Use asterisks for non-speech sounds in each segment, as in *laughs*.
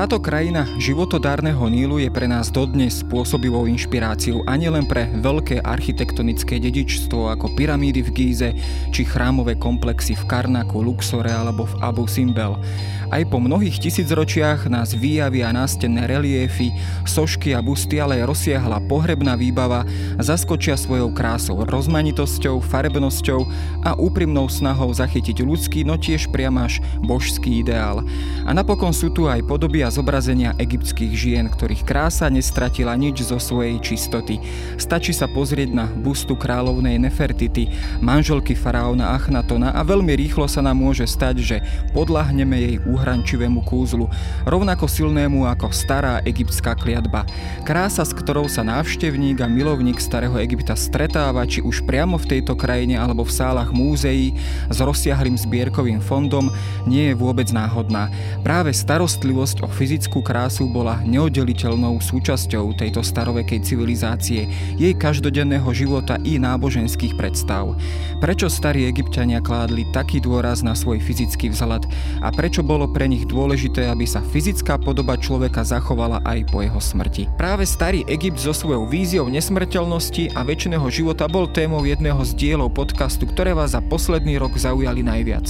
Táto krajina životodárneho Nílu je pre nás dodnes spôsobivou inšpiráciou ani len pre veľké architektonické dedičstvo ako pyramídy v Gíze či chrámové komplexy v Karnaku, Luxore alebo v Abu Simbel. Aj po mnohých tisícročiach nás výjavia nástenné reliefy, sošky a busty, ale aj rozsiahla pohrebná výbava zaskočia svojou krásou, rozmanitosťou, farebnosťou a úprimnou snahou zachytiť ľudský, no tiež priam až božský ideál. A napokon sú tu aj podoby zobrazenia egyptských žien, ktorých krása nestratila nič zo svojej čistoty. Stačí sa pozrieť na bustu kráľovnej Nefertity, manželky faraóna Achnatona a veľmi rýchlo sa nám môže stať, že podľahneme jej úhľad uhrančivemu kúzlu, rovnako silnému ako stará egyptská kliatba. Krása, s ktorou sa návštevník a milovník starého Egypta stretáva, či už priamo v tejto krajine alebo v sálach múzeí s rozsiahlým zbierkovým fondom, nie je vôbec náhodná. Práve starostlivosť o fyzickú krásu bola neoddeliteľnou súčasťou tejto starovekej civilizácie, jej každodenného života i náboženských predstav. Prečo starí egyptiania kládli taký dôraz na svoj fyzický vzhľad a prečo bolo pre nich dôležité, aby sa fyzická podoba človeka zachovala aj po jeho smrti. Práve starý Egypt so svojou víziou nesmrteľnosti a väčšného života bol témou jedného z dielov podcastu, ktoré vás za posledný rok zaujali najviac.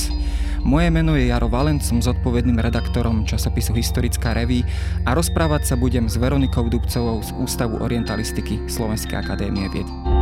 Moje meno je Jaro Valent, som zodpovedným redaktorom časopisu Historická reví a rozprávať sa budem s Veronikou Dubcovou z Ústavu orientalistiky Slovenskej akadémie vied.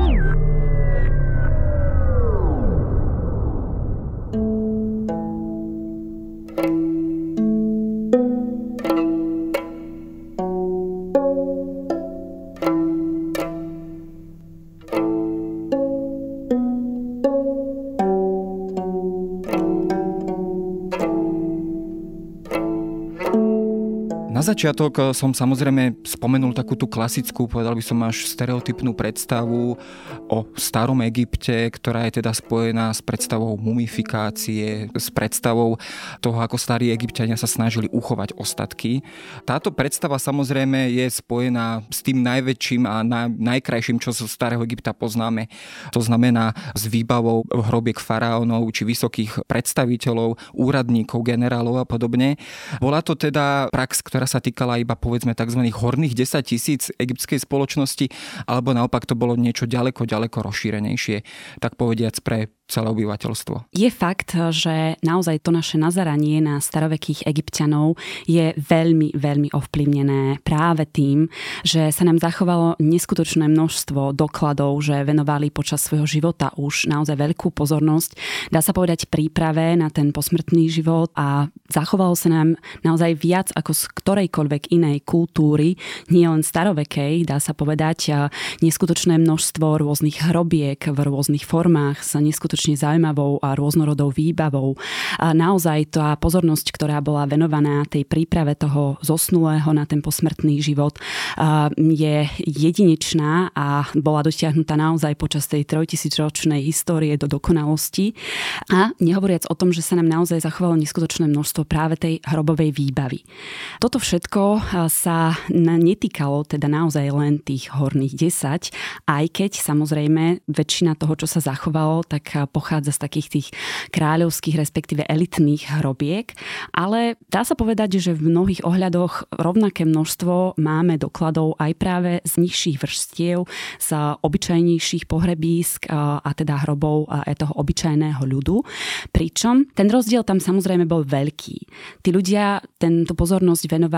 Začiatok eh, som samozrejme spomenul takú tú klasickú, povedal by som až stereotypnú predstavu o starom Egypte, ktorá je teda spojená s predstavou mumifikácie, s predstavou toho, ako starí egyptiania sa snažili uchovať ostatky. Táto predstava samozrejme je spojená s tým najväčším a na, najkrajším, čo zo starého Egypta poznáme. To znamená s výbavou hrobiek faraónov či vysokých predstaviteľov, úradníkov, generálov a podobne. Bola to teda prax, ktorá sa týkala iba povedzme tzv. horných 10 tisíc egyptskej spoločnosti, alebo naopak to bolo niečo ďaleko, ďaleko rozšírenejšie, tak povediac pre celé obyvateľstvo. Je fakt, že naozaj to naše nazaranie na starovekých egyptianov je veľmi, veľmi ovplyvnené práve tým, že sa nám zachovalo neskutočné množstvo dokladov, že venovali počas svojho života už naozaj veľkú pozornosť, dá sa povedať príprave na ten posmrtný život a zachovalo sa nám naozaj viac ako z ktorejkoľvek inej kultúry, nie len starovekej, dá sa povedať, neskutočné množstvo rôznych hrobiek v rôznych formách sa neskutočne zaujímavou a rôznorodou výbavou. A naozaj tá pozornosť, ktorá bola venovaná tej príprave toho zosnulého na ten posmrtný život, je jedinečná a bola dotiahnutá naozaj počas tej trojtisícročnej histórie do dokonalosti. A nehovoriac o tom, že sa nám naozaj zachovalo neskutočné množstvo práve tej hrobovej výbavy. Toto všetko sa netýkalo teda naozaj len tých horných 10, aj keď samozrejme väčšina toho, čo sa zachovalo, tak pochádza z takých tých kráľovských, respektíve elitných hrobiek, ale dá sa povedať, že v mnohých ohľadoch rovnaké množstvo máme dokladov aj práve z nižších vrstiev, z obyčajnejších pohrebísk a teda hrobov aj toho obyčajného ľudu. Pričom ten rozdiel tam samozrejme bol veľký. Tí ľudia tento pozornosť venovali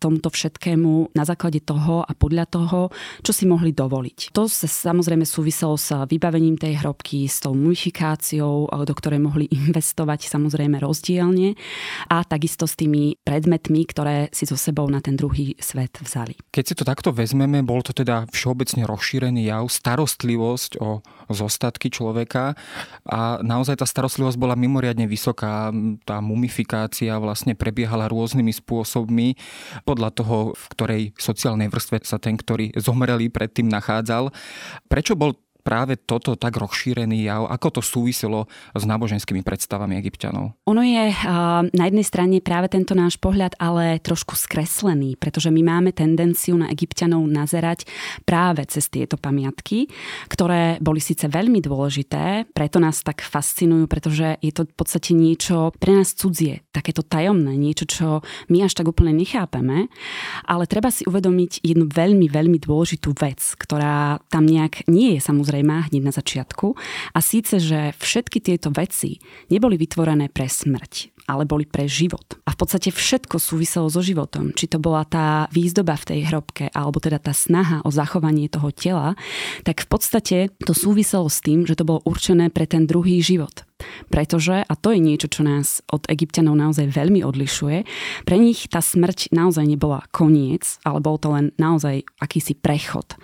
tomuto všetkému na základe toho a podľa toho, čo si mohli dovoliť. To sa samozrejme súviselo s vybavením tej hrobky, s tou mumifikáciou, do ktorej mohli *laughs* investovať samozrejme rozdielne a takisto s tými predmetmi, ktoré si so sebou na ten druhý svet vzali. Keď si to takto vezmeme, bol to teda všeobecne rozšírený jav, starostlivosť o zostatky človeka a naozaj tá starostlivosť bola mimoriadne vysoká. Tá mumifikácia vlastne prebiehala rôznymi spôsobmi podľa toho, v ktorej sociálnej vrstve sa ten, ktorý zomrelý predtým nachádzal. Prečo bol práve toto tak rozšírený jav? Ako to súviselo s náboženskými predstavami egyptianov? Ono je na jednej strane práve tento náš pohľad, ale trošku skreslený, pretože my máme tendenciu na egyptianov nazerať práve cez tieto pamiatky, ktoré boli síce veľmi dôležité, preto nás tak fascinujú, pretože je to v podstate niečo pre nás cudzie, takéto tajomné, niečo, čo my až tak úplne nechápeme, ale treba si uvedomiť jednu veľmi, veľmi dôležitú vec, ktorá tam nejak nie je samozrejme hneď na začiatku a síce, že všetky tieto veci neboli vytvorené pre smrť ale boli pre život. A v podstate všetko súviselo so životom. Či to bola tá výzdoba v tej hrobke, alebo teda tá snaha o zachovanie toho tela, tak v podstate to súviselo s tým, že to bolo určené pre ten druhý život. Pretože, a to je niečo, čo nás od egyptianov naozaj veľmi odlišuje, pre nich tá smrť naozaj nebola koniec, ale bol to len naozaj akýsi prechod.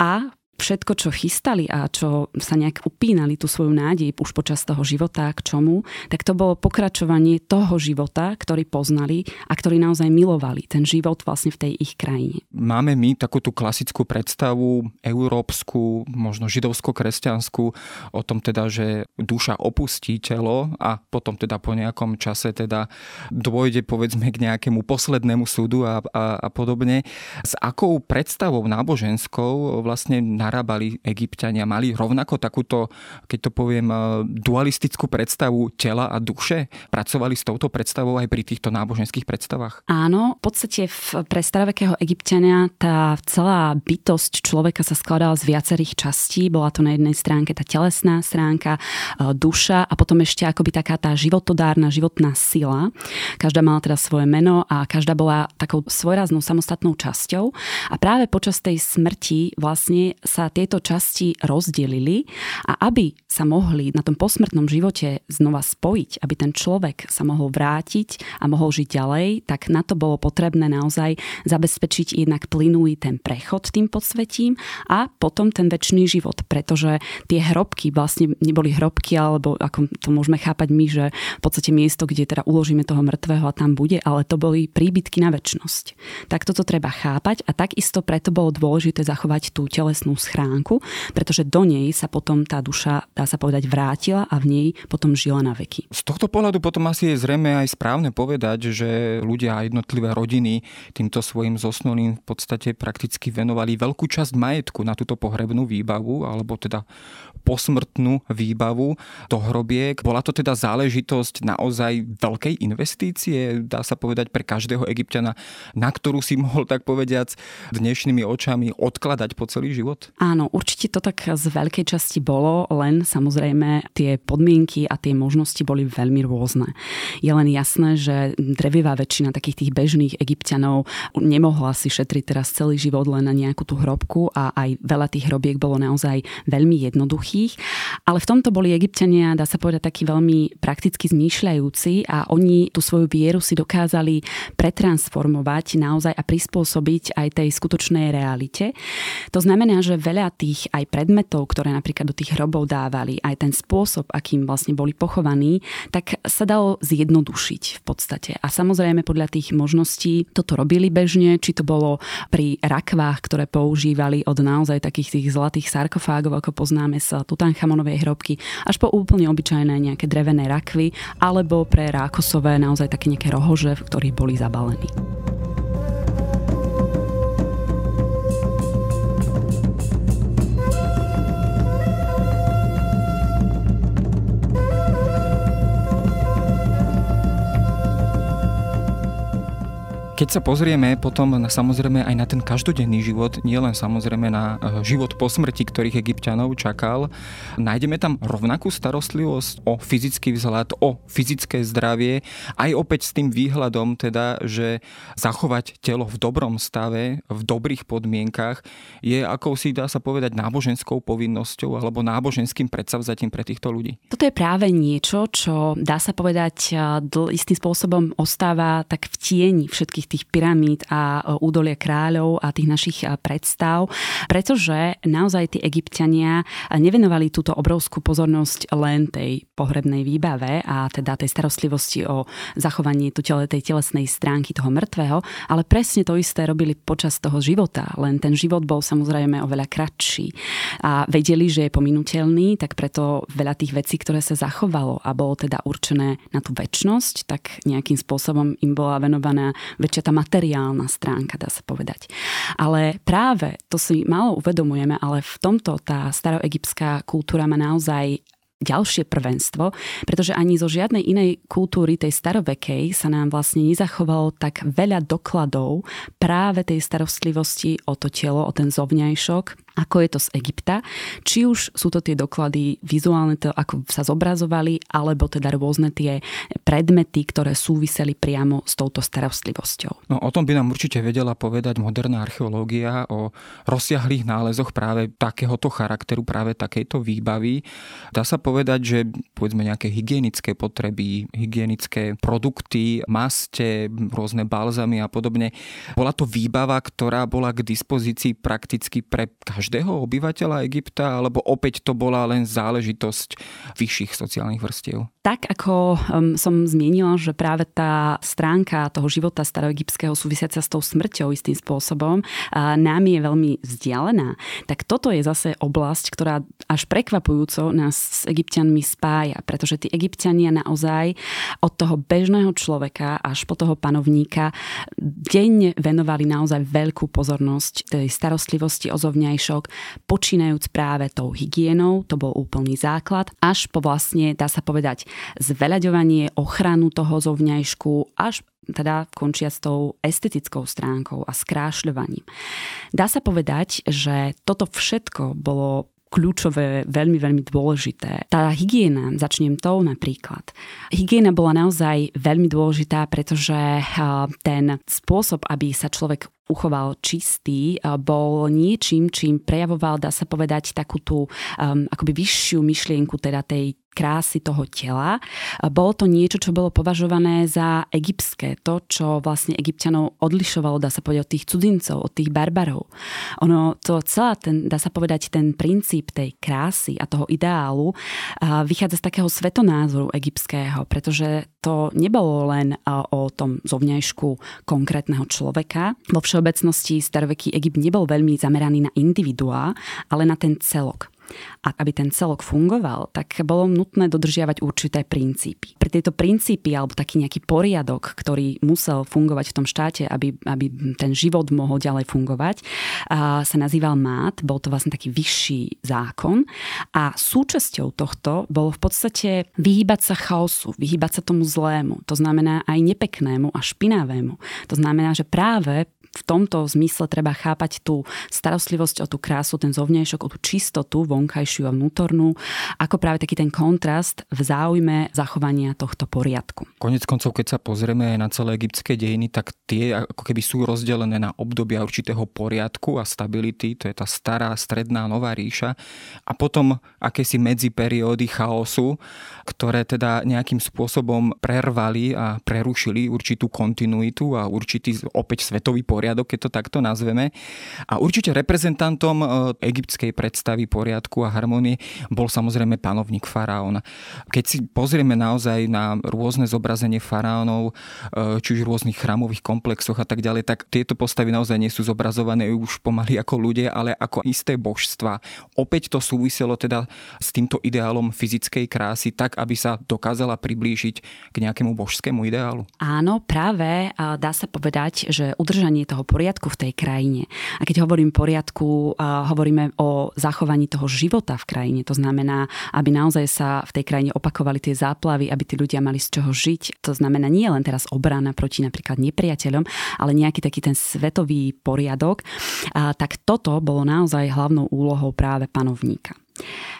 A všetko, čo chystali a čo sa nejak upínali tú svoju nádej už počas toho života k čomu, tak to bolo pokračovanie toho života, ktorý poznali a ktorý naozaj milovali, ten život vlastne v tej ich krajine. Máme my takú tú klasickú predstavu európsku, možno židovsko-kresťanskú o tom teda, že duša opustí telo a potom teda po nejakom čase teda dôjde povedzme k nejakému poslednému súdu a, a, a podobne. S akou predstavou náboženskou vlastne narábali egyptiania? Mali rovnako takúto, keď to poviem, eh, dualistickú predstavu tela a duše? Pracovali s touto predstavou aj pri týchto náboženských predstavách? Áno, v podstate v, pre starovekého egyptiania tá celá bytosť človeka sa skladala z viacerých častí. Bola to na jednej stránke tá telesná stránka, eh, duša a potom ešte akoby taká tá životodárna, životná sila. Každá mala teda svoje meno a každá bola takou svojraznou samostatnou časťou. A práve počas tej smrti vlastne sa tieto časti rozdelili a aby sa mohli na tom posmrtnom živote znova spojiť, aby ten človek sa mohol vrátiť a mohol žiť ďalej, tak na to bolo potrebné naozaj zabezpečiť jednak plynulý ten prechod tým podsvetím a potom ten väčší život, pretože tie hrobky vlastne neboli hrobky, alebo ako to môžeme chápať my, že v podstate miesto, kde teda uložíme toho mŕtvého a tam bude, ale to boli príbytky na väčnosť. Tak toto treba chápať a takisto preto bolo dôležité zachovať tú telesnú schránku, pretože do nej sa potom tá duša, dá sa povedať, vrátila a v nej potom žila na veky. Z tohto pohľadu potom asi je zrejme aj správne povedať, že ľudia a jednotlivé rodiny týmto svojim zosnulým v podstate prakticky venovali veľkú časť majetku na túto pohrebnú výbavu, alebo teda posmrtnú výbavu do hrobiek. Bola to teda záležitosť naozaj veľkej investície, dá sa povedať, pre každého egyptiana, na ktorú si mohol tak povediac dnešnými očami odkladať po celý život? Áno, určite to tak z veľkej časti bolo, len samozrejme tie podmienky a tie možnosti boli veľmi rôzne. Je len jasné, že drevivá väčšina takých tých bežných egyptianov nemohla si šetriť teraz celý život len na nejakú tú hrobku a aj veľa tých hrobiek bolo naozaj veľmi jednoduchých. Ale v tomto boli egyptiania, dá sa povedať, takí veľmi prakticky zmýšľajúci a oni tú svoju vieru si dokázali pretransformovať naozaj a prispôsobiť aj tej skutočnej realite. To znamená, že veľa tých aj predmetov, ktoré napríklad do tých hrobov dávali, aj ten spôsob, akým vlastne boli pochovaní, tak sa dalo zjednodušiť v podstate. A samozrejme podľa tých možností toto robili bežne, či to bolo pri rakvách, ktoré používali od naozaj takých tých zlatých sarkofágov, ako poznáme z Tutanchamonovej hrobky, až po úplne obyčajné nejaké drevené rakvy, alebo pre rákosové naozaj také nejaké rohože, v ktorých boli zabalení. Keď sa pozrieme potom na, samozrejme aj na ten každodenný život, nielen samozrejme na e, život po smrti, ktorých egyptianov čakal, nájdeme tam rovnakú starostlivosť o fyzický vzhľad, o fyzické zdravie, aj opäť s tým výhľadom teda, že zachovať telo v dobrom stave, v dobrých podmienkach je ako si dá sa povedať náboženskou povinnosťou alebo náboženským predsavzatím pre týchto ľudí. Toto je práve niečo, čo dá sa povedať istým spôsobom ostáva tak v tieni všetkých tých pyramíd a údolia kráľov a tých našich predstav, pretože naozaj tí egyptiania nevenovali túto obrovskú pozornosť len tej pohrebnej výbave a teda tej starostlivosti o zachovanie tej telesnej stránky toho mŕtvého, ale presne to isté robili počas toho života, len ten život bol samozrejme oveľa kratší. A vedeli, že je pominutelný, tak preto veľa tých vecí, ktoré sa zachovalo a bolo teda určené na tú väčnosť, tak nejakým spôsobom im bola venovaná väčšia tá materiálna stránka, dá sa povedať. Ale práve to si málo uvedomujeme, ale v tomto tá staroegyptská kultúra má naozaj ďalšie prvenstvo, pretože ani zo žiadnej inej kultúry tej starovekej sa nám vlastne nezachovalo tak veľa dokladov práve tej starostlivosti o to telo, o ten zovňajšok, ako je to z Egypta. Či už sú to tie doklady vizuálne, to ako sa zobrazovali, alebo teda rôzne tie predmety, ktoré súviseli priamo s touto starostlivosťou. No o tom by nám určite vedela povedať moderná archeológia o rozsiahlých nálezoch práve takéhoto charakteru, práve takejto výbavy. Dá sa povedať, že povedzme nejaké hygienické potreby, hygienické produkty, maste, rôzne balzamy a podobne. Bola to výbava, ktorá bola k dispozícii prakticky pre obyvateľa Egypta, alebo opäť to bola len záležitosť vyšších sociálnych vrstiev? Tak ako um, som zmienila, že práve tá stránka toho života staroegyptského súvisiaca s tou smrťou istým spôsobom a nám je veľmi vzdialená, tak toto je zase oblasť, ktorá až prekvapujúco nás s egyptianmi spája, pretože tí egyptiania naozaj od toho bežného človeka až po toho panovníka denne venovali naozaj veľkú pozornosť tej starostlivosti o zovňajšok počínajúc práve tou hygienou, to bol úplný základ, až po vlastne, dá sa povedať, zveľaďovanie, ochranu toho zovňajšku, až teda končia s tou estetickou stránkou a skrášľovaním. Dá sa povedať, že toto všetko bolo kľúčové, veľmi, veľmi dôležité. Tá hygiena, začnem tou napríklad. Hygiena bola naozaj veľmi dôležitá, pretože ten spôsob, aby sa človek uchoval čistý, bol niečím, čím prejavoval, dá sa povedať, takú tú um, akoby vyššiu myšlienku teda tej krásy toho tela. Bolo to niečo, čo bolo považované za egyptské, to, čo vlastne egyptianov odlišovalo, dá sa povedať, od tých cudzincov, od tých barbarov. Ono, to celá, ten, dá sa povedať, ten princíp tej krásy a toho ideálu vychádza z takého svetonázoru egyptského, pretože to nebolo len o tom zovňajšku konkrétneho človeka. Vo všeobecnosti staroveký Egypt nebol veľmi zameraný na individuá, ale na ten celok. A aby ten celok fungoval, tak bolo nutné dodržiavať určité princípy. Pre tieto princípy alebo taký nejaký poriadok, ktorý musel fungovať v tom štáte, aby, aby ten život mohol ďalej fungovať, a sa nazýval mát. Bol to vlastne taký vyšší zákon. A súčasťou tohto bolo v podstate vyhýbať sa chaosu, vyhýbať sa tomu zlému. To znamená aj nepeknému a špinavému. To znamená, že práve v tomto zmysle treba chápať tú starostlivosť o tú krásu, ten zovňajšok, o tú čistotu vonkajšiu a vnútornú, ako práve taký ten kontrast v záujme zachovania tohto poriadku. Konec koncov, keď sa pozrieme na celé egyptské dejiny, tak tie ako keby sú rozdelené na obdobia určitého poriadku a stability, to je tá stará, stredná, nová ríša a potom akési medziperiódy chaosu, ktoré teda nejakým spôsobom prervali a prerušili určitú kontinuitu a určitý opäť svetový poriadok poriadok, keď to takto nazveme. A určite reprezentantom e, egyptskej predstavy poriadku a harmonie bol samozrejme panovník faraón. Keď si pozrieme naozaj na rôzne zobrazenie faraónov, e, či už v rôznych chrámových komplexoch a tak ďalej, tak tieto postavy naozaj nie sú zobrazované už pomaly ako ľudia, ale ako isté božstva. Opäť to súviselo teda s týmto ideálom fyzickej krásy, tak aby sa dokázala priblížiť k nejakému božskému ideálu. Áno, práve dá sa povedať, že udržanie toho poriadku v tej krajine. A keď hovorím poriadku, hovoríme o zachovaní toho života v krajine. To znamená, aby naozaj sa v tej krajine opakovali tie záplavy, aby tí ľudia mali z čoho žiť. To znamená nie len teraz obrana proti napríklad nepriateľom, ale nejaký taký ten svetový poriadok. A tak toto bolo naozaj hlavnou úlohou práve panovníka.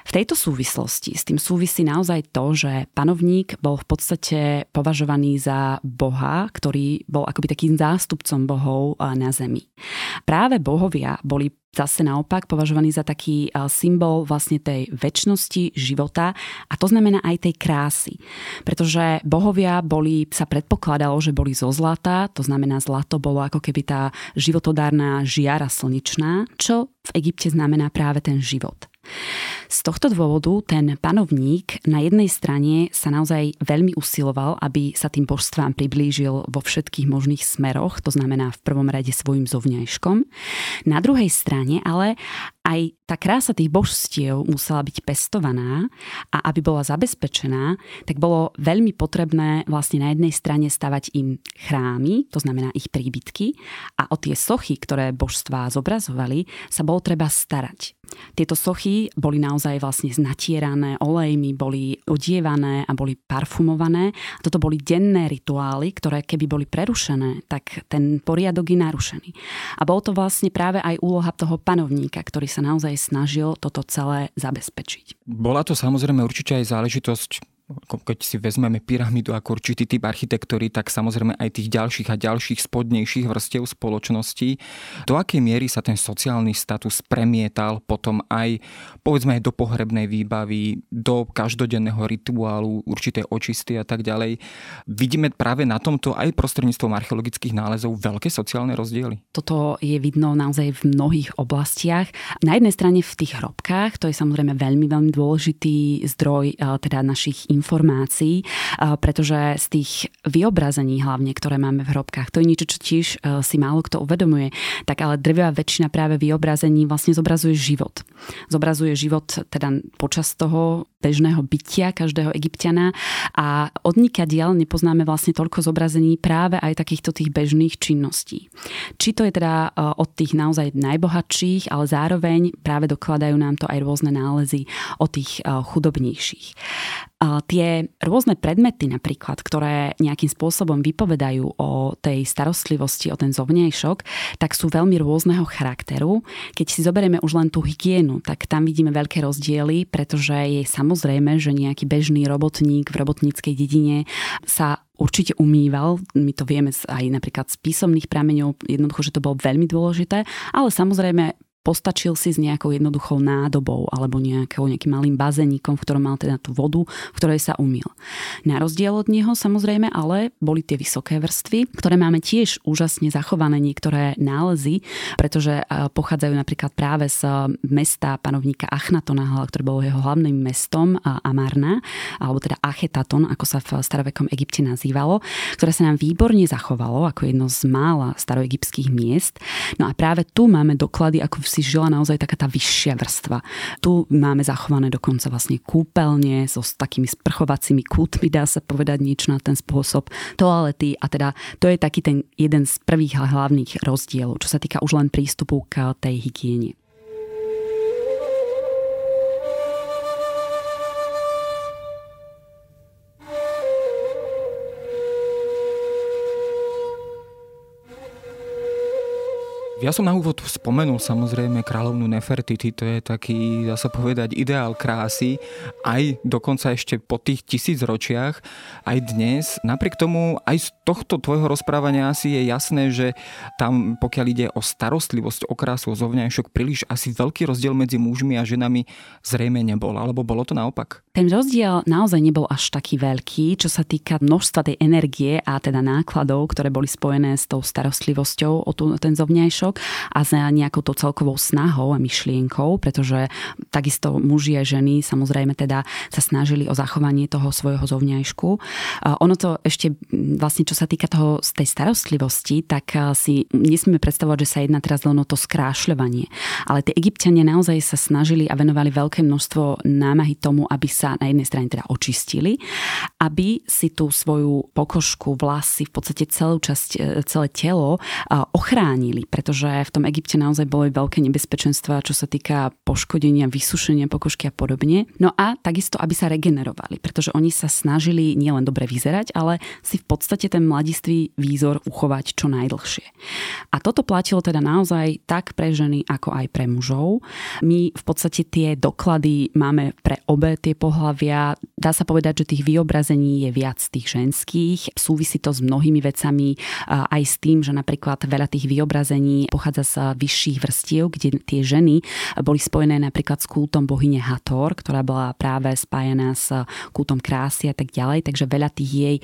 V tejto súvislosti s tým súvisí naozaj to, že panovník bol v podstate považovaný za boha, ktorý bol akoby takým zástupcom bohov na zemi. Práve bohovia boli zase naopak považovaný za taký symbol vlastne tej väčšnosti života a to znamená aj tej krásy. Pretože bohovia boli, sa predpokladalo, že boli zo zlata, to znamená zlato bolo ako keby tá životodárna žiara slnečná, čo v Egypte znamená práve ten život. Z tohto dôvodu ten panovník na jednej strane sa naozaj veľmi usiloval, aby sa tým božstvám priblížil vo všetkých možných smeroch, to znamená v prvom rade svojim zovňajškom. Na druhej strane ale aj tá krása tých božstiev musela byť pestovaná a aby bola zabezpečená, tak bolo veľmi potrebné vlastne na jednej strane stavať im chrámy, to znamená ich príbytky a o tie sochy, ktoré božstvá zobrazovali, sa bolo treba starať. Tieto sochy boli naozaj vlastne znatierané olejmi, boli odievané a boli parfumované. Toto boli denné rituály, ktoré keby boli prerušené, tak ten poriadok je narušený. A bol to vlastne práve aj úloha toho panovníka, ktorý sa naozaj snažil toto celé zabezpečiť. Bola to samozrejme určite aj záležitosť keď si vezmeme pyramídu ako určitý typ architektúry, tak samozrejme aj tých ďalších a ďalších spodnejších vrstiev spoločnosti. Do akej miery sa ten sociálny status premietal potom aj povedzme aj do pohrebnej výbavy, do každodenného rituálu, určité očisty a tak ďalej. Vidíme práve na tomto aj prostredníctvom archeologických nálezov veľké sociálne rozdiely. Toto je vidno naozaj v mnohých oblastiach. Na jednej strane v tých hrobkách, to je samozrejme veľmi, veľmi dôležitý zdroj eh, teda našich informácií, pretože z tých vyobrazení hlavne, ktoré máme v hrobkách, to je niečo, čo tiež e, si málo kto uvedomuje, tak ale drvivá väčšina práve vyobrazení vlastne zobrazuje život. Zobrazuje život teda počas toho bežného bytia každého egyptiana a od diaľ nepoznáme vlastne toľko zobrazení práve aj takýchto tých bežných činností. Či to je teda e, od tých naozaj najbohatších, ale zároveň práve dokladajú nám to aj rôzne nálezy o tých e, chudobnejších. Tie rôzne predmety napríklad, ktoré nejakým spôsobom vypovedajú o tej starostlivosti, o ten zovňajšok, tak sú veľmi rôzneho charakteru. Keď si zoberieme už len tú hygienu, tak tam vidíme veľké rozdiely, pretože je samozrejme, že nejaký bežný robotník v robotníckej dedine sa určite umýval, my to vieme aj napríklad z písomných prameňov, jednoducho, že to bolo veľmi dôležité, ale samozrejme postačil si s nejakou jednoduchou nádobou alebo nejakou, nejakým malým bazénikom, v ktorom mal teda tú vodu, v ktorej sa umýl. Na rozdiel od neho samozrejme ale boli tie vysoké vrstvy, ktoré máme tiež úžasne zachované niektoré nálezy, pretože pochádzajú napríklad práve z mesta panovníka Achnatona, ktoré bolo jeho hlavným mestom Amarna, alebo teda Achetaton, ako sa v starovekom Egypte nazývalo, ktoré sa nám výborne zachovalo ako jedno z mála staroegyptských miest. No a práve tu máme doklady, ako v si žila naozaj taká tá vyššia vrstva. Tu máme zachované dokonca vlastne kúpeľne so s takými sprchovacími kútmi, dá sa povedať nič na ten spôsob, toalety a teda to je taký ten jeden z prvých hlavných rozdielov, čo sa týka už len prístupu k tej hygiene. Ja som na úvod spomenul samozrejme kráľovnú Nefertiti, to je taký, dá sa povedať, ideál krásy, aj dokonca ešte po tých tisíc ročiach, aj dnes. Napriek tomu, aj z tohto tvojho rozprávania asi je jasné, že tam, pokiaľ ide o starostlivosť, o krásu, o zovňajšok, príliš asi veľký rozdiel medzi mužmi a ženami zrejme nebol, alebo bolo to naopak? Ten rozdiel naozaj nebol až taký veľký, čo sa týka množstva tej energie a teda nákladov, ktoré boli spojené s tou starostlivosťou o ten zovňajšok a za nejakou to celkovou snahou a myšlienkou, pretože takisto muži a ženy samozrejme teda sa snažili o zachovanie toho svojho zovňajšku. Ono to ešte vlastne, čo sa týka toho z tej starostlivosti, tak si nesmieme predstavovať, že sa jedná teraz len o to skrášľovanie. Ale tie egyptiania naozaj sa snažili a venovali veľké množstvo námahy tomu, aby sa na jednej strane teda očistili, aby si tú svoju pokožku, vlasy, v podstate celú časť, e, celé telo ochránili, pretože v tom Egypte naozaj boli veľké nebezpečenstva, čo sa týka poškodenia, vysušenia pokožky a podobne. No a takisto, aby sa regenerovali, pretože oni sa snažili nielen dobre vyzerať, ale si v podstate ten mladistvý výzor uchovať čo najdlhšie. A toto platilo teda naozaj tak pre ženy, ako aj pre mužov. My v podstate tie doklady máme pre obe tie pohlavia. Dá sa povedať, že tých vyobrazení je viac tých ženských. Súvisí to s mnohými vecami, aj s tým, že napríklad veľa tých vyobrazení pochádza z vyšších vrstiev, kde tie ženy boli spojené napríklad s kultom bohyne Hathor, ktorá bola práve spájená s kultom krásy a tak ďalej. Takže veľa tých jej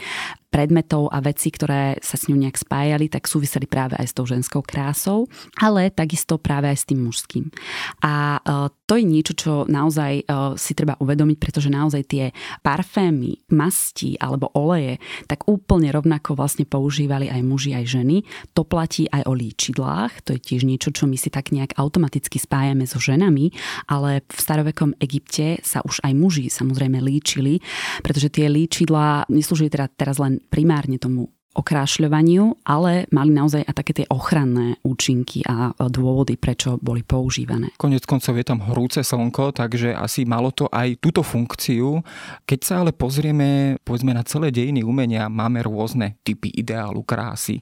predmetov a veci, ktoré sa s ňou nejak spájali, tak súviseli práve aj s tou ženskou krásou, ale takisto práve aj s tým mužským. A e, to je niečo, čo naozaj e, si treba uvedomiť, pretože naozaj tie parfémy, masti alebo oleje, tak úplne rovnako vlastne používali aj muži, aj ženy. To platí aj o líčidlách, to je tiež niečo, čo my si tak nejak automaticky spájame so ženami, ale v starovekom Egypte sa už aj muži samozrejme líčili, pretože tie líčidlá neslúžili teda teraz len primárne tomu okrášľovaniu, ale mali naozaj aj také tie ochranné účinky a dôvody, prečo boli používané. Konec koncov je tam horúce slnko, takže asi malo to aj túto funkciu. Keď sa ale pozrieme povedzme na celé dejiny umenia, máme rôzne typy ideálu krásy.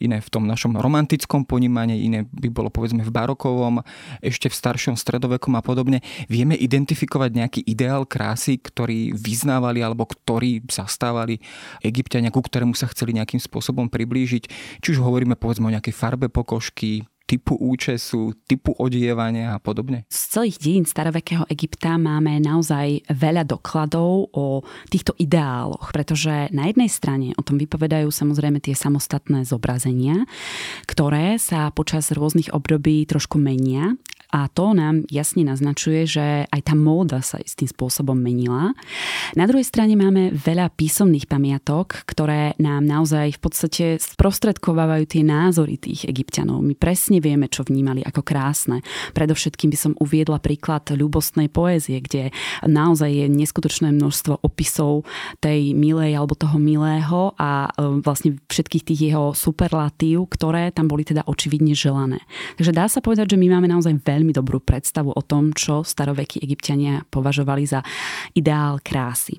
Iné v tom našom romantickom ponímaní, iné by bolo povedzme v barokovom, ešte v staršom stredovekom a podobne. Vieme identifikovať nejaký ideál krásy, ktorý vyznávali alebo ktorý zastávali egyptiania, ku ktorému sa chceli nejaký nejakým spôsobom priblížiť, či už hovoríme povedzme o nejakej farbe pokožky, typu účesu, typu odievania a podobne? Z celých dejín starovekého Egypta máme naozaj veľa dokladov o týchto ideáloch, pretože na jednej strane o tom vypovedajú samozrejme tie samostatné zobrazenia, ktoré sa počas rôznych období trošku menia a to nám jasne naznačuje, že aj tá móda sa istým spôsobom menila. Na druhej strane máme veľa písomných pamiatok, ktoré nám naozaj v podstate sprostredkovávajú tie názory tých egyptianov. My presne vieme, čo vnímali ako krásne. Predovšetkým by som uviedla príklad ľubostnej poézie, kde naozaj je neskutočné množstvo opisov tej milej alebo toho milého a e, vlastne všetkých tých jeho superlatív, ktoré tam boli teda očividne želané. Takže dá sa povedať, že my máme naozaj veľmi veľmi dobrú predstavu o tom, čo starovekí egyptiania považovali za ideál krásy.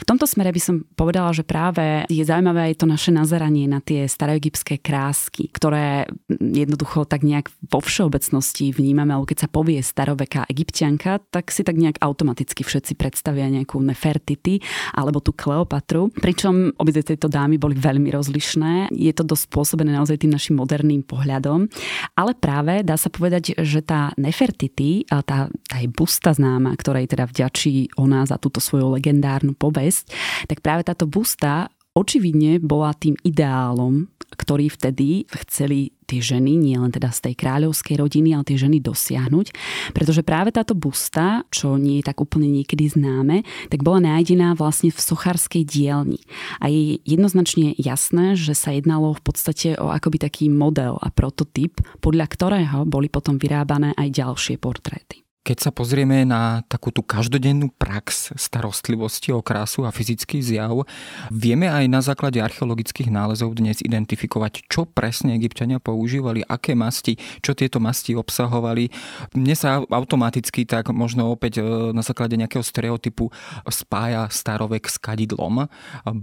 V tomto smere by som povedala, že práve je zaujímavé aj to naše nazeranie na tie staroegyptské krásky, ktoré jednoducho tak nejak vo všeobecnosti vnímame, alebo keď sa povie staroveká egyptianka, tak si tak nejak automaticky všetci predstavia nejakú Nefertiti alebo tú Kleopatru. Pričom obidve tieto dámy boli veľmi rozlišné. Je to dosť spôsobené naozaj tým našim moderným pohľadom. Ale práve dá sa povedať, že tá Nefertiti, tá, tá je busta známa, ktorej teda vďačí ona za túto svoju legendárnu povesť, povesť, tak práve táto busta očividne bola tým ideálom, ktorý vtedy chceli tie ženy, nie len teda z tej kráľovskej rodiny, ale tie ženy dosiahnuť. Pretože práve táto busta, čo nie je tak úplne niekedy známe, tak bola nájdená vlastne v sochárskej dielni. A je jednoznačne jasné, že sa jednalo v podstate o akoby taký model a prototyp, podľa ktorého boli potom vyrábané aj ďalšie portréty. Keď sa pozrieme na takú tú každodennú prax starostlivosti o krásu a fyzický zjav, vieme aj na základe archeologických nálezov dnes identifikovať, čo presne egyptiania používali, aké masti, čo tieto masti obsahovali. Mne sa automaticky tak možno opäť e, na základe nejakého stereotypu spája starovek s kadidlom.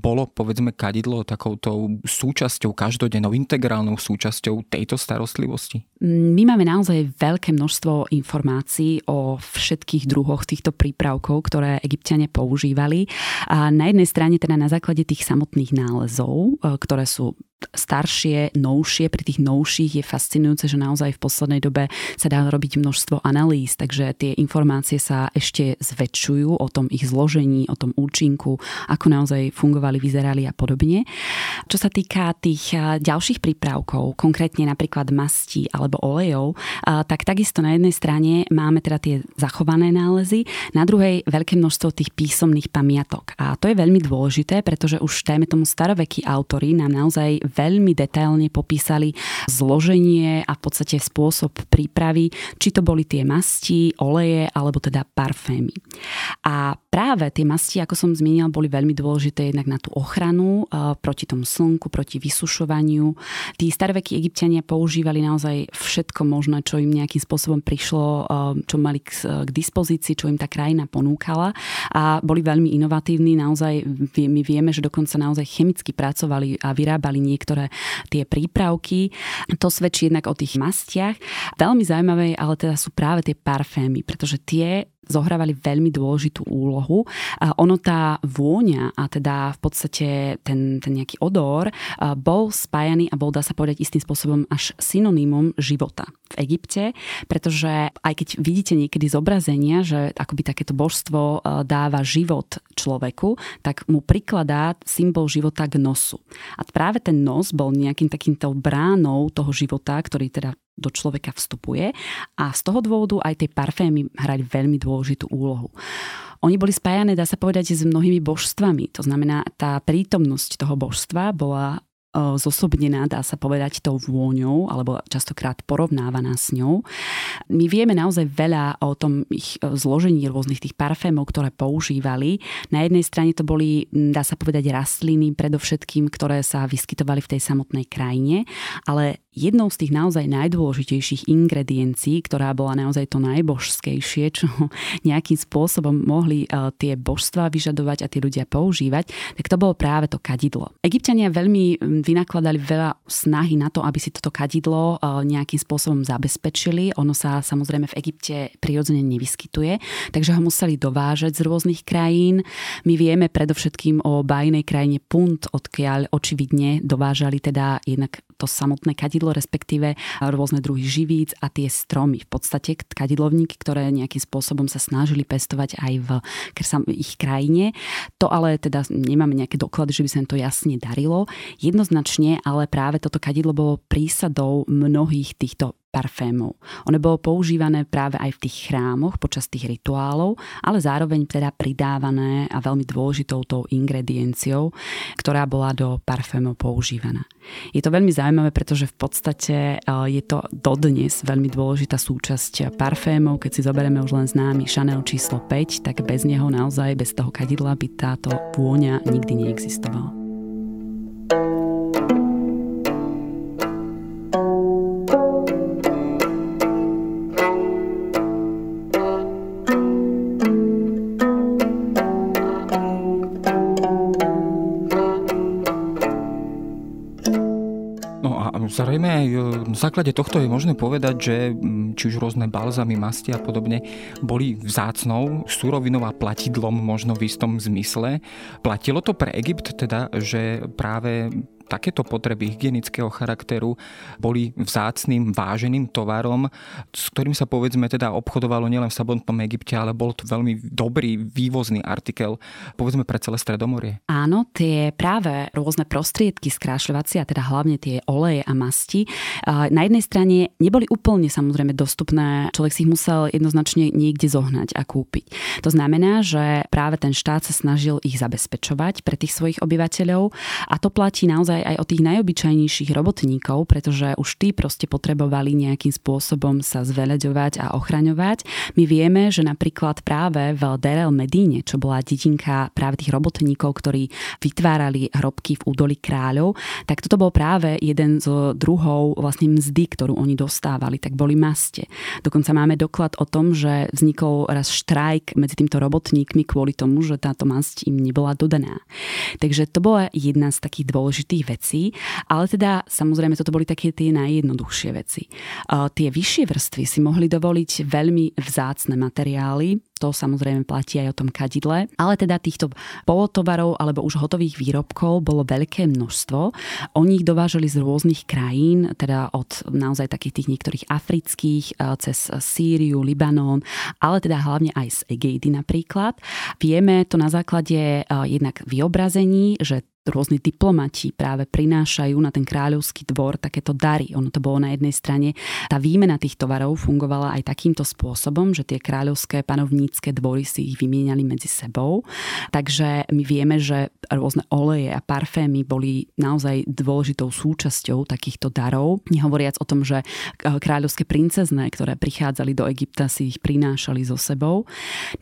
Bolo povedzme kadidlo takouto súčasťou, každodennou, integrálnou súčasťou tejto starostlivosti? My máme naozaj veľké množstvo informácií o všetkých druhoch týchto prípravkov, ktoré egyptiania používali. A na jednej strane teda na základe tých samotných nálezov, e, ktoré sú staršie, novšie. Pri tých novších je fascinujúce, že naozaj v poslednej dobe sa dá robiť množstvo analýz, takže tie informácie sa ešte zväčšujú o tom ich zložení, o tom účinku, ako naozaj fungovali, vyzerali a podobne. Čo sa týka tých ďalších prípravkov, konkrétne napríklad mastí alebo olejov, tak takisto na jednej strane máme teda tie zachované nálezy, na druhej veľké množstvo tých písomných pamiatok. A to je veľmi dôležité, pretože už dajme tomu starovekí autory nám naozaj veľmi detailne popísali zloženie a v podstate spôsob prípravy, či to boli tie masti, oleje alebo teda parfémy. A práve tie masti, ako som zmienila, boli veľmi dôležité jednak na tú ochranu proti tomu slnku, proti vysušovaniu. Tí starovekí egyptiania používali naozaj všetko možné, čo im nejakým spôsobom prišlo, čo mali k, k dispozícii, čo im tá krajina ponúkala a boli veľmi inovatívni. Naozaj my vieme, že dokonca naozaj chemicky pracovali a vyrábali niektoré tie prípravky. To svedčí jednak o tých mastiach. Veľmi zaujímavé ale teda sú práve tie parfémy, pretože tie zohrávali veľmi dôležitú úlohu. A ono tá vôňa a teda v podstate ten, ten nejaký odor bol spájaný a bol, dá sa povedať, istým spôsobom až synonymom života v Egypte, pretože aj keď vidíte niekedy zobrazenia, že akoby takéto božstvo dáva život človeku, tak mu prikladá symbol života k nosu. A práve ten nos bol nejakým takýmto bránou toho života, ktorý teda do človeka vstupuje a z toho dôvodu aj tie parfémy hrali veľmi dôležitú úlohu. Oni boli spájané, dá sa povedať, s mnohými božstvami. To znamená, tá prítomnosť toho božstva bola zosobnená, dá sa povedať, tou vôňou, alebo častokrát porovnávaná s ňou. My vieme naozaj veľa o tom ich e, zložení rôznych tých parfémov, ktoré používali. Na jednej strane to boli, dá sa povedať, rastliny, predovšetkým, ktoré sa vyskytovali v tej samotnej krajine, ale jednou z tých naozaj najdôležitejších ingrediencií, ktorá bola naozaj to najbožskejšie, čo *laughs* nejakým spôsobom mohli e, tie božstva vyžadovať a tí ľudia používať, tak to bolo práve to kadidlo. Egyptiania veľmi vynakladali veľa snahy na to, aby si toto kadidlo e, nejakým spôsobom zabezpečili. Ono sa samozrejme v Egypte prirodzene nevyskytuje, takže ho museli dovážať z rôznych krajín. My vieme predovšetkým o bajnej krajine Punt, odkiaľ očividne dovážali teda jednak to samotné kadidlo, respektíve rôzne druhy živíc a tie stromy. V podstate kadidlovníky, ktoré nejakým spôsobom sa snažili pestovať aj v ich krajine. To ale teda nemáme nejaké doklady, že by sa to jasne darilo. Jednoznačne ale práve toto kadidlo bolo prísadou mnohých týchto parfémov. Ono bolo používané práve aj v tých chrámoch počas tých rituálov, ale zároveň teda pridávané a veľmi dôležitou tou ingredienciou, ktorá bola do parfémov používaná. Je to veľmi zaujímavé, pretože v podstate e, je to dodnes veľmi dôležitá súčasť parfémov. Keď si zoberieme už len známy Chanel číslo 5, tak bez neho naozaj, bez toho kadidla by táto vôňa nikdy neexistovala. Zrejme aj e, na základe tohto je možné povedať, že či už rôzne balzamy, masti a podobne boli vzácnou surovinou a platidlom možno v istom zmysle. Platilo to pre Egypt teda, že práve takéto potreby hygienického charakteru boli vzácným, váženým tovarom, s ktorým sa povedzme teda obchodovalo nielen v samotnom Egypte, ale bol to veľmi dobrý vývozný artikel, povedzme pre celé Stredomorie. Áno, tie práve rôzne prostriedky skrášľovacie, a teda hlavne tie oleje a masti, na jednej strane neboli úplne samozrejme dostupné, človek si ich musel jednoznačne niekde zohnať a kúpiť. To znamená, že práve ten štát sa snažil ich zabezpečovať pre tých svojich obyvateľov a to platí naozaj naozaj aj o tých najobyčajnejších robotníkov, pretože už tí proste potrebovali nejakým spôsobom sa zveľaďovať a ochraňovať. My vieme, že napríklad práve v Derel Medíne, čo bola dedinka práve tých robotníkov, ktorí vytvárali hrobky v údoli kráľov, tak toto bol práve jeden z druhov vlastne mzdy, ktorú oni dostávali, tak boli maste. Dokonca máme doklad o tom, že vznikol raz štrajk medzi týmto robotníkmi kvôli tomu, že táto masť im nebola dodaná. Takže to bola jedna z takých dôležitých vecí, ale teda samozrejme toto boli také tie najjednoduchšie veci. Tie vyššie vrstvy si mohli dovoliť veľmi vzácne materiály, to samozrejme platí aj o tom kadidle, ale teda týchto polotovarov alebo už hotových výrobkov bolo veľké množstvo. Oni ich dovážali z rôznych krajín, teda od naozaj takých tých niektorých afrických, e, cez Sýriu, Libanon, ale teda hlavne aj z Egejdy napríklad. Vieme to na základe e, jednak vyobrazení, že rôzni diplomati práve prinášajú na ten kráľovský dvor takéto dary. Ono to bolo na jednej strane, tá výmena tých tovarov fungovala aj takýmto spôsobom, že tie kráľovské panovnícke dvory si ich vymieniali medzi sebou. Takže my vieme, že rôzne oleje a parfémy boli naozaj dôležitou súčasťou takýchto darov. Nehovoriac o tom, že kráľovské princezné, ktoré prichádzali do Egypta, si ich prinášali so sebou.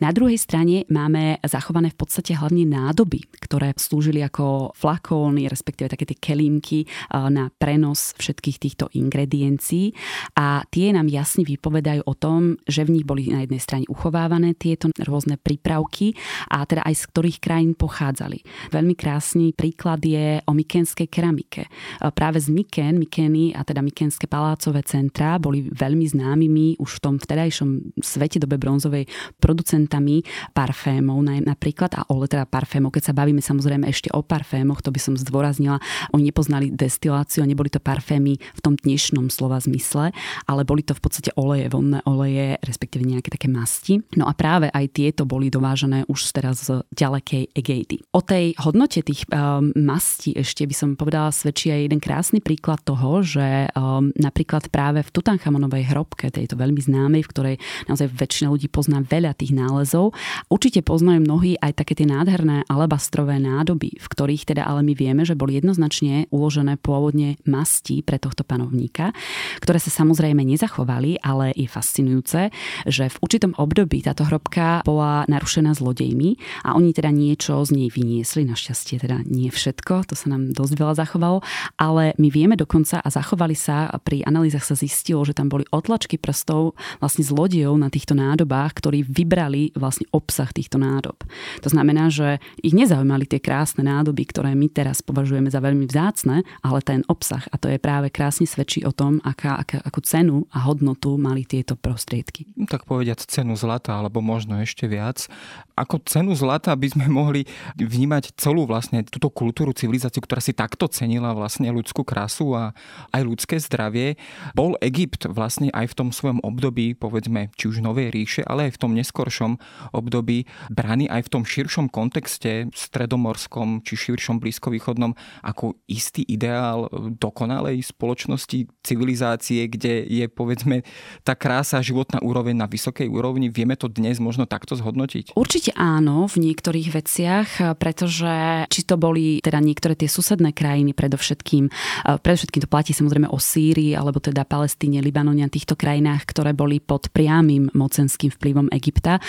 Na druhej strane máme zachované v podstate hlavne nádoby, ktoré slúžili ako flakóny, respektíve také tie kelímky na prenos všetkých týchto ingrediencií a tie nám jasne vypovedajú o tom, že v nich boli na jednej strane uchovávané tieto rôzne prípravky a teda aj z ktorých krajín pochádzali. Veľmi krásny príklad je o mykenskej keramike. Práve z Myken, Mykeny a teda mykenské palácové centrá boli veľmi známymi už v tom vtedajšom svete dobe bronzovej producentami parfémov napríklad a ole teda parfémov. Keď sa bavíme samozrejme ešte o parfémoch, to by som zdôraznila, oni nepoznali destiláciu, neboli to parfémy v tom dnešnom slova zmysle, ale boli to v podstate oleje, vonné oleje, respektíve nejaké také masti. No a práve aj tieto boli dovážené už teraz z ďalekej Egejdy. O tej hodnote tých um, mastí ešte by som povedala svedčí aj jeden krásny príklad toho, že um, napríklad práve v Tutanchamonovej hrobke, tejto veľmi známej, v ktorej naozaj väčšina ľudí pozná veľa tých nálezov, určite poznajú mnohí aj také tie nádherné alabastrové nádoby, v ktorých teda ale my vieme, že boli jednoznačne uložené pôvodne masti pre tohto panovníka, ktoré sa samozrejme nezachovali, ale je fascinujúce, že v určitom období táto hrobka bola narušená zlodejmi a oni teda niečo z nej vyniesli, našťastie teda nie všetko, to sa nám dosť veľa zachovalo, ale my vieme dokonca a zachovali sa, pri analýzach sa zistilo, že tam boli otlačky prstov vlastne zlodejov na týchto nádobách, ktorí vybrali vlastne obsah týchto nádob. To znamená, že ich nezaujímali tie krásne nádoby, ktoré my teraz považujeme za veľmi vzácne, ale ten obsah. A to je práve krásne svedčí o tom, aká, aká, akú cenu a hodnotu mali tieto prostriedky. Tak povediať cenu zlata, alebo možno ešte viac. Ako cenu zlata by sme mohli vnímať celú vlastne túto kultúru, civilizáciu, ktorá si takto cenila vlastne ľudskú krásu a aj ľudské zdravie. Bol Egypt vlastne aj v tom svojom období, povedzme, či už Novej ríše, ale aj v tom neskoršom období braný aj v tom širšom kontexte stredomorskom či širšom blízkovýchodnom ako istý ideál dokonalej spoločnosti, civilizácie, kde je povedzme tá krása životná úroveň na vysokej úrovni. Vieme to dnes možno takto zhodnotiť? Určite áno v niektorých veciach, pretože či to boli teda niektoré tie susedné krajiny predovšetkým, predovšetkým to platí samozrejme o Sýrii alebo teda Palestíne, Libanone a týchto krajinách, ktoré boli pod priamým mocenským vplyvom Egypta.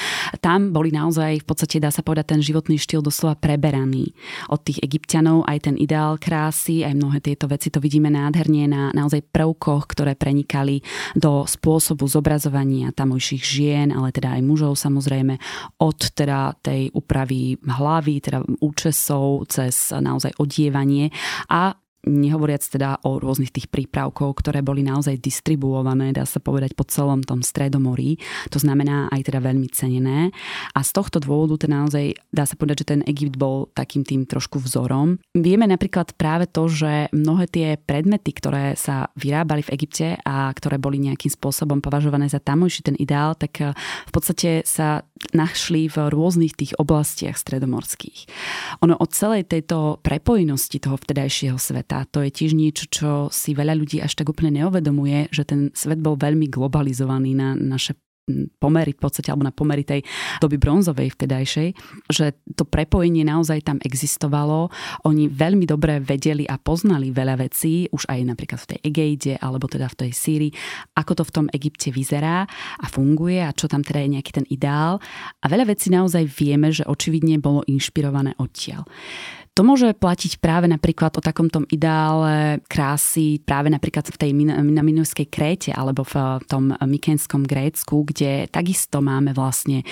Tam boli naozaj v podstate dá sa povedať ten životný štýl doslova preberaný od tých egyptianov, aj ten ideál krásy, aj mnohé tieto veci to vidíme nádherne na naozaj prvkoch, ktoré prenikali do spôsobu zobrazovania tamojších žien, ale teda aj mužov samozrejme, od teda tej úpravy hlavy, teda účesov, cez naozaj odievanie a Nehovoriac teda o rôznych tých prípravkov, ktoré boli naozaj distribuované, dá sa povedať, po celom tom stredomorí. To znamená aj teda veľmi cenené. A z tohto dôvodu teda naozaj dá sa povedať, že ten Egypt bol takým tým trošku vzorom. Vieme napríklad práve to, že mnohé tie predmety, ktoré sa vyrábali v Egypte a ktoré boli nejakým spôsobom považované za tamojší ten ideál, tak eh, v podstate sa našli v rôznych tých oblastiach stredomorských. Ono od celej tejto prepojenosti toho vtedajšieho sveta sveta. To je tiež niečo, čo si veľa ľudí až tak úplne neuvedomuje, že ten svet bol veľmi globalizovaný na naše pomery v podstate, alebo na pomery tej doby bronzovej vtedajšej, že to prepojenie naozaj tam existovalo. Oni veľmi dobre vedeli a poznali veľa vecí, už aj napríklad v tej Egejde, alebo teda v tej Sýrii, ako to v tom Egypte vyzerá a funguje a čo tam teda je nejaký ten ideál. A veľa vecí naozaj vieme, že očividne bolo inšpirované odtiaľ. To môže platiť práve napríklad o takom tom ideále krásy práve napríklad v tej Minaminoskej Kréte alebo v tom Mykenskom Grécku, kde takisto máme vlastne,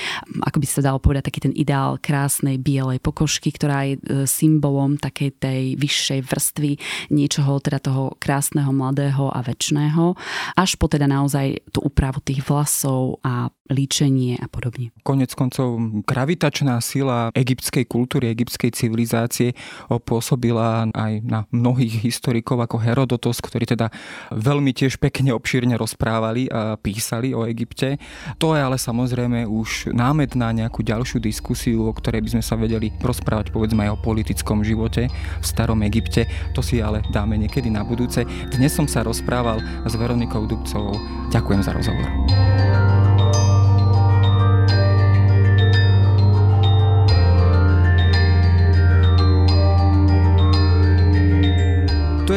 ako by sa dalo povedať, taký ten ideál krásnej bielej pokožky, ktorá je e, symbolom takej tej vyššej vrstvy niečoho teda toho krásneho, mladého a väčšného, až po teda naozaj tú úpravu tých vlasov a líčenie a podobne. Konec koncov gravitačná sila egyptskej kultúry, egyptskej civilizácie Pôsobila aj na mnohých historikov ako Herodotos, ktorí teda veľmi tiež pekne obšírne rozprávali a písali o Egypte. To je ale samozrejme už námed na nejakú ďalšiu diskusiu, o ktorej by sme sa vedeli rozprávať povedzme aj o politickom živote v starom Egypte. To si ale dáme niekedy na budúce. Dnes som sa rozprával s Veronikou Dubcovou. Ďakujem za rozhovor.